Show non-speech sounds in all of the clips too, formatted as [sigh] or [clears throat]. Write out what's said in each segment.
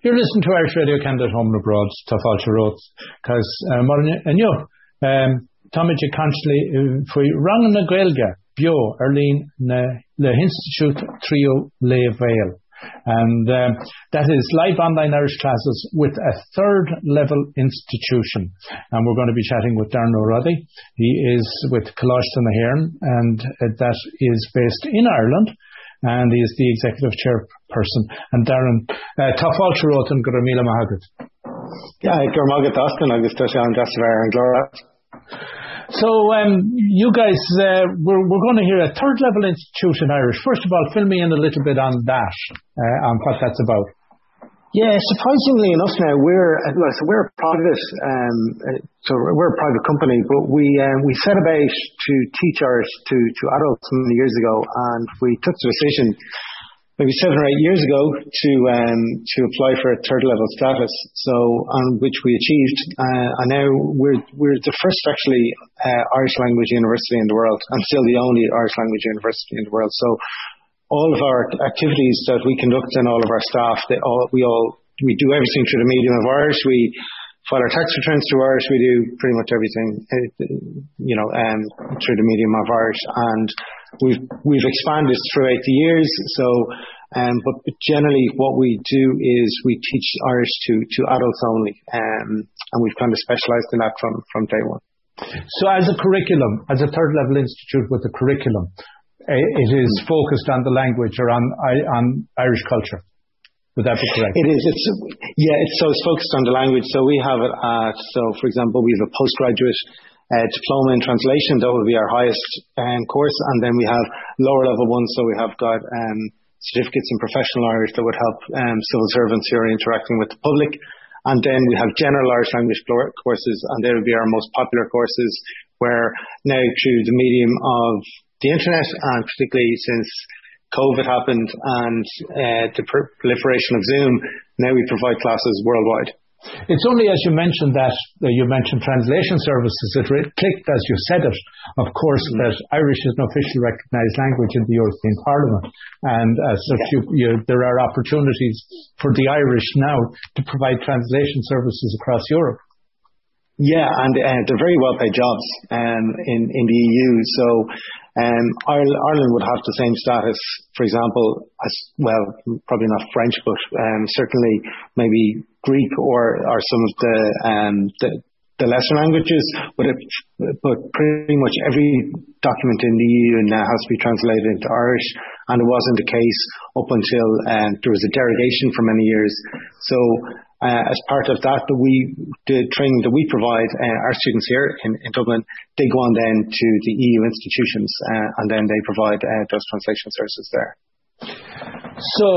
You're listening to Irish Radio Canada Home and Abroad, Tafalcha Roth, because uh, and you, um, Tommy Consley, for Rang na Gaelga, Bio, Erlene, the Institute Trio Le Vale. And um, that is live online Irish classes with a third level institution. And we're going to be chatting with Darren Ó Rodaigh. He is with Coláiste na hÉireann, and uh, that is based in Ireland. And he is the executive chairperson. And Darren, uh, Tafalcha Roth and Gramila Mahagat. Yeah, Gurmagat Austin, Agus Tashan Jasper and Glora. So um, you guys, uh, we're, we're going to hear a third level institution Irish. First of all, fill me in a little bit on that, uh, on what that's about. Yeah, surprisingly enough now, we're, well, so we're a private, um, so we're a private company, but we, um, we set about to teach Irish to, to adults many years ago, and we took the decision maybe seven or eight years ago to um, to apply for a third level status. So on which we achieved, uh, and now we're we're the first actually uh, Irish language university in the world, and still the only Irish language university in the world. So all of our activities that we conduct and all of our staff, they all we all we do everything through the medium of Irish. We file our tax returns through Irish. We do pretty much everything, uh, you know, um, through the medium of Irish and We've we've expanded throughout the years. So, um, but generally, what we do is we teach Irish to to adults only, um, and we've kind of specialised in that from from day one. So, as a curriculum, as a third level institute with a curriculum, it is focused on the language or on on Irish culture. Would that be correct? It is. It's yeah. It's so it's focused on the language. So we have it at so for example, we have a postgraduate uh, diploma in translation. That will be our highest um, course, and then we have lower level ones. So we have got um, certificates in professional Irish that would help um, civil servants who are interacting with the public. And then we have general Irish language courses, and they will be our most popular courses. Where now through the medium of the internet, and particularly since COVID happened and uh, the proliferation of Zoom, now we provide classes worldwide. It's only as you mentioned that, uh, you mentioned translation services, it clicked as you said it, of course, mm-hmm. that Irish is an officially recognised language in the European Parliament. And as such, yeah. you, you, there are opportunities for the Irish now to provide translation services across Europe. Yeah, and uh, they're very well paid jobs um, in, in the EU. So um, Ireland would have the same status, for example, as well, probably not French, but um, certainly maybe Greek or, or some of the, um, the, the lesser languages, but, it, but pretty much every document in the EU now has to be translated into Irish, and it wasn't the case up until um, there was a derogation for many years. So as part of that, the, we, the training that we provide, uh, our students here in, in, Dublin, they go on then to the EU institutions uh, and then they provide uh, those translation services there. So,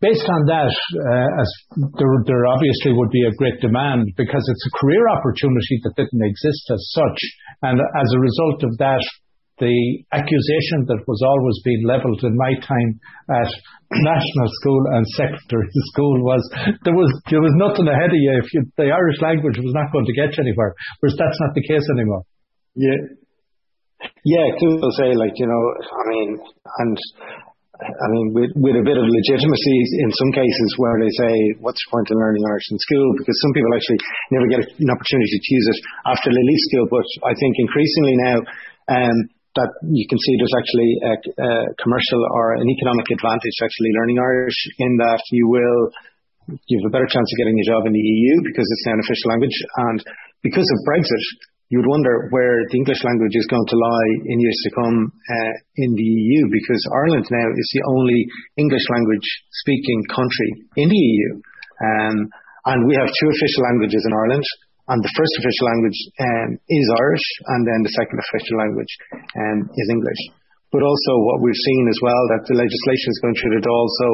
based on that, uh, as there, there obviously would be a great demand because it's a career opportunity that didn't exist as such, and as a result of that, the accusation that was always being levelled in my time at [clears throat] national school and secondary [laughs] school was there was there was nothing ahead of you if you, the Irish language was not going to get you anywhere, whereas that's not the case anymore. Yeah, yeah, people say like you know, I mean, and I mean, with, with a bit of legitimacy in some cases where they say, what's the point in learning Irish in school? Because some people actually never get an opportunity to use it after they leave school. But I think increasingly now, um, that you can see there's actually a, commercial or an economic advantage to actually learning Irish in that you will you have a better chance of getting a job in the EU because it's now an official language. And because of Brexit, you would wonder where the English language is going to lie in years to come uh, in the EU because Ireland now is the only English language speaking country in the EU. Um, and we have two official languages in Ireland and the first official language um, is Irish, and then the second official language um, is English. But also what we've seen as well, that the legislation is going through the door also,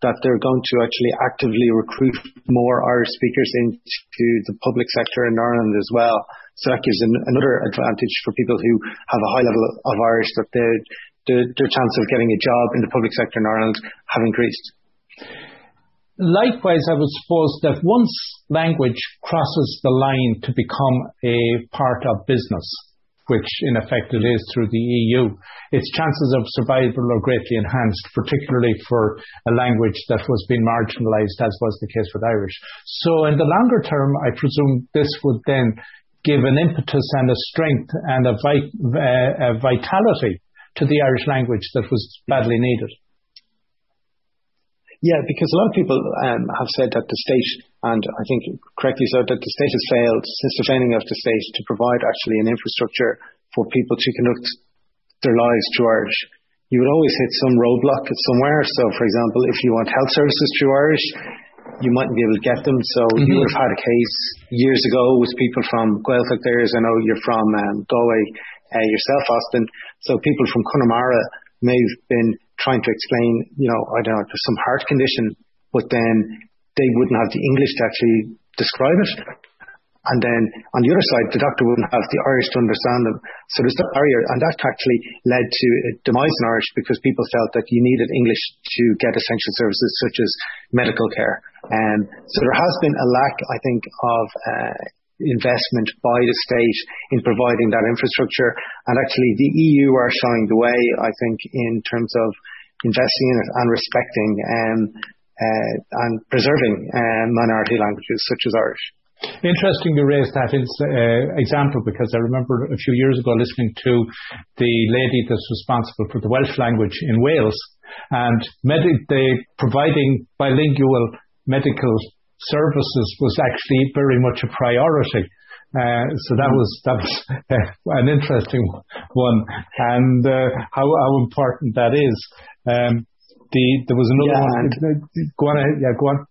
that they're going to actually actively recruit more Irish speakers into the public sector in Ireland as well. So that gives an, another advantage for people who have a high level of Irish, that the, their chance of getting a job in the public sector in Ireland have increased. Likewise, I would suppose that once language crosses the line to become a part of business, which in effect it is through the EU, its chances of survival are greatly enhanced, particularly for a language that was being marginalised, as was the case with Irish. So in the longer term, I presume this would then give an impetus and a strength and a, vit- uh, a vitality to the Irish language that was badly needed. Yeah, because a lot of people um, have said that the state, and I think correctly so, that the state has failed since the founding of the state to provide actually an infrastructure for people to conduct their lives through Irish. You would always hit some roadblock somewhere. So, for example, if you want health services through Irish, you mightn't be able to get them. So mm-hmm. you would have had a case years ago with people from Gaeltacht areas. I know you're from um, Galway uh, yourself, Austin. So people from Connemara may have been trying to explain, you know, I don't know, some heart condition, but then they wouldn't have the English to actually describe it. And then on the other side, the doctor wouldn't have the Irish to understand them. So there's that barrier. And that actually led to a demise in Irish because people felt that you needed English to get essential services such as medical care. And so there has been a lack, I think, of uh, investment by the state in providing that infrastructure. And actually the EU are showing the way, I think, in terms of investing in it and respecting um, uh, and preserving uh, minority languages such as Irish. Interesting you raised that uh, example because I remember a few years ago listening to the lady that's responsible for the Welsh language in Wales and med- they providing bilingual medical services was actually very much a priority. Uh, so that was that was [laughs] an interesting one, and uh, how how important that is. Um, the there was another yeah, one. Go on, yeah, go on.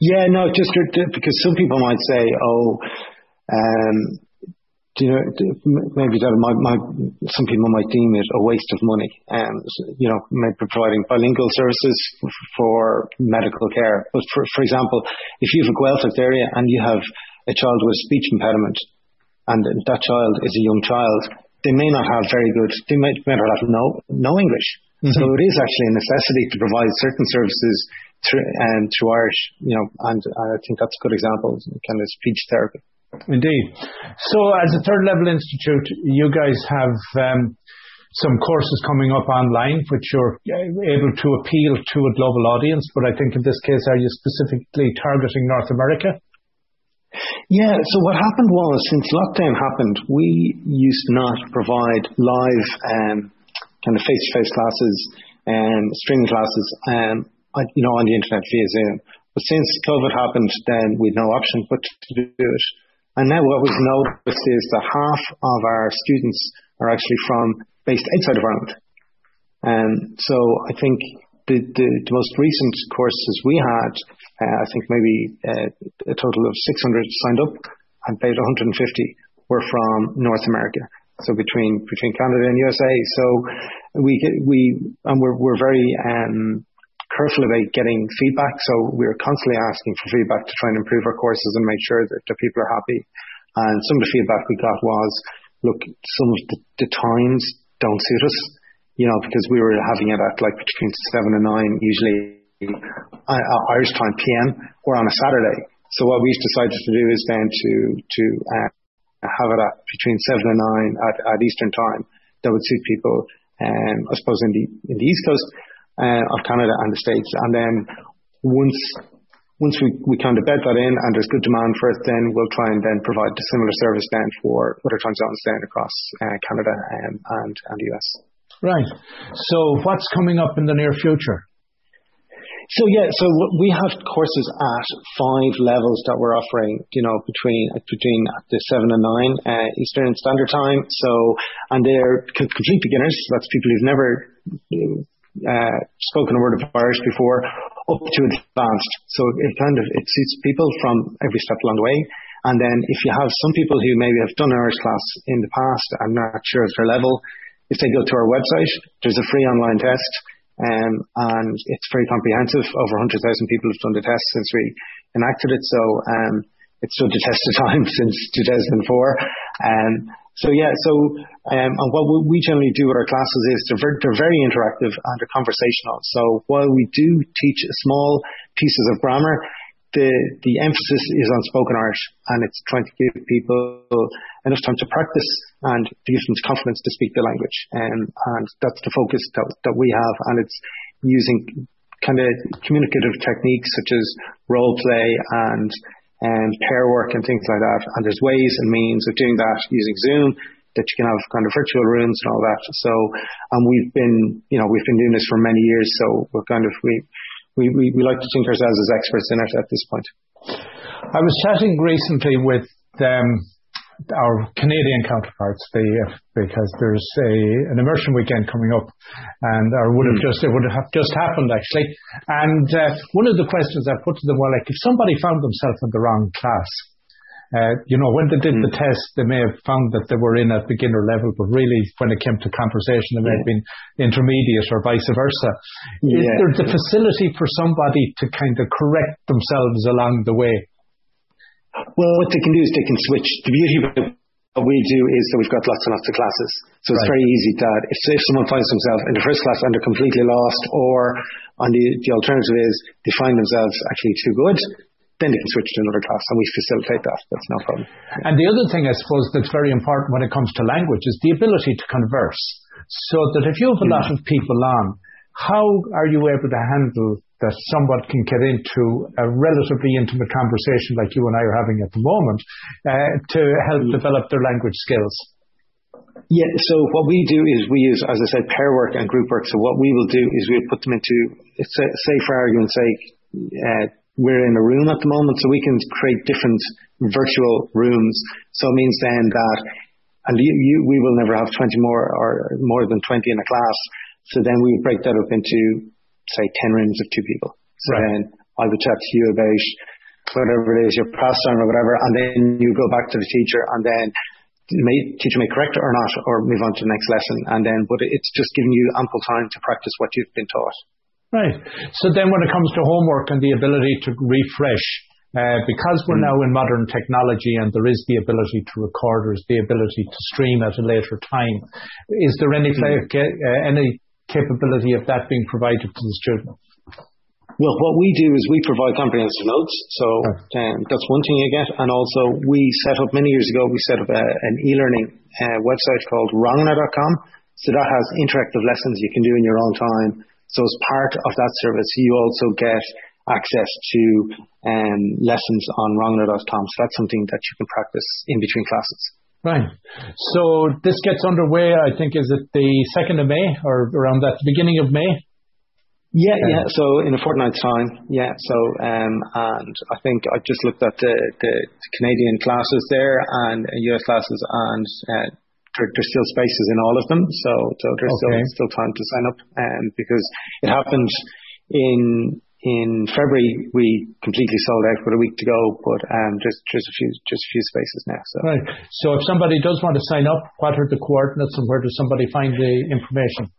Yeah, no, just because some people might say, oh, um, you know, maybe that might, might, some people might deem it a waste of money. Um, you know, maybe providing bilingual services for medical care. But for, for example, if you have a Gaeltacht area and you have a child with a speech impediment, and that child is a young child, they may not have very good, they may, may not have no, no English. Mm-hmm. So it is actually a necessity to provide certain services through, um, through Irish, you know, and I think that's a good example, kind of speech therapy. Indeed. So as a third level institute, you guys have um, some courses coming up online which you're able to appeal to a global audience, but I think in this case, are you specifically targeting North America? Yeah, so what happened was since lockdown happened, we used not provide live um, kind of face-to-face classes and streaming classes, um, you know, on the internet via Zoom. But since COVID happened, then we'd no option but to do it. And now what we've noticed is that half of our students are actually from based outside of Ireland. And so I think the, the, the most recent courses we had, uh, I think maybe uh, a total of 600 signed up, and about 150 were from North America. So between between Canada and USA. So we we and we're we're very um, careful about getting feedback. So we're constantly asking for feedback to try and improve our courses and make sure that, that people are happy. And some of the feedback we got was, look, some of the, the times don't suit us, you know, because we were having it at like between seven and nine, usually uh, uh Irish time PM, or on a Saturday. So what we decided to do is then to to uh, have it at between seven and nine at, at Eastern time. That would suit people, um, I suppose, in the in the East Coast of Canada and the States. And then once once we, we kind of bed that in and there's good demand for it, then we'll try and then provide the similar service then for other time zones then across uh, Canada um, and, and the US. Right. So what's coming up in the near future? So yeah, so we have courses at five levels that we're offering, you know, between between the seven and nine uh, Eastern Standard Time. So, and they're complete beginners. That's people who've never uh, spoken a word of Irish before, up to advanced. So it kind of it suits people from every step along the way. And then if you have some people who maybe have done Irish class in the past, I'm not sure of their level, if they go to our website, there's a free online test. Um, and it's very comprehensive. Over 100,000 people have done the test since we enacted it. So um, it's stood the test of time [laughs] since 2004. Um, so yeah, so um, and what we generally do with our classes is they're very, interactive and they're conversational. So while we do teach small pieces of grammar, the the emphasis is on spoken Irish, and it's trying to give people enough time to practice and to give them confidence to speak the language. Um, and that's the focus that, that we have, and it's using kind of communicative techniques such as role play and um, pair work and things like that. And there's ways and means of doing that using Zoom that you can have kind of virtual rooms and all that. So, and we've been, you know, we've been doing this for many years. So we're kind of, we, we, we, we like to think ourselves as experts in it at this point. I was chatting recently with um, our Canadian counterparts, the, because there's a, an immersion weekend coming up, and or would have mm. just it would have just happened actually. And uh, one of the questions I put to them was like, if somebody found themselves in the wrong class, uh, you know, when they did mm. the test, they may have found that they were in at beginner level, but really when it came to conversation, they may have been intermediate or vice versa. Yeah. Is there the facility for somebody to kind of correct themselves along the way? Well, what they can do is they can switch. The beauty of what we do is that we've got lots and lots of classes. So it's right. very easy that if, if someone finds themselves in the first class and they're completely lost, or on the, the alternative is they find themselves actually too good, then they can switch to another class and we facilitate that. That's no problem. And the other thing I suppose that's very important when it comes to language is the ability to converse. So that if you have a hmm. lot of people on, how are you able to handle that someone can get into a relatively intimate conversation like you and I are having at the moment uh, to help mm. develop their language skills? Yeah, so what we do is we use, as I said, pair work and group work. So what we will do is we'll put them into, say for argument's sake, uh, we're in a room at the moment, so we can create different virtual rooms. So it means then that, and you, you, we will never have 20 more or more than 20 in a class. So then we break that up into, say, 10 rooms of two people. So right. then I would chat to you about whatever it is, your pastime or whatever, and then you go back to the teacher and then may, teacher may correct it or not, or move on to the next lesson. And then, but it's just giving you ample time to practice what you've been taught. Right. So then when it comes to homework and the ability to refresh, uh, because we're mm. now in modern technology and there is the ability to record, there's the ability to stream at a later time. Is there any mm. uh, any capability of that being provided to the student? Well, what we do is we provide comprehensive notes. So um, that's one thing you get. And also we set up many years ago, we set up a, an e-learning uh, website called ranganna.com. So that has interactive lessons you can do in your own time so as part of that service, you also get access to um, lessons on ranganna.com. So that's something that you can practice in between classes. Right. So this gets underway, I think, is it the 2nd of May or around that beginning of May? Yeah, yeah. So in a fortnight's time, yeah. So um, and I think I just looked at the, the Canadian classes there and US classes, and uh, there, there's still spaces in all of them, so, so there's okay. still still time to sign up. Um, because it happened in in February we completely sold out with a week to go, but um, just just a few just a few spaces now. So right. So if somebody does want to sign up, what are the coordinates and where does somebody find the information?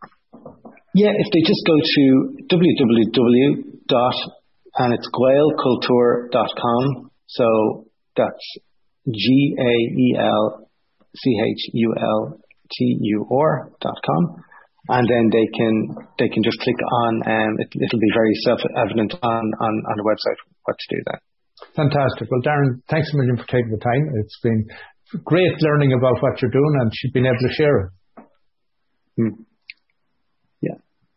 Yeah, if they just go to www dot and it's gaelchultur.com. So that's G A L C-H-U-L-T-U-R dot com. And then they can, they can just click on, um, it, it'll be very self-evident on, on, on the website what to do then. Fantastic. Well, Darren, thanks a million for taking the time. It's been great learning about what you're doing and being able to share it. Mm.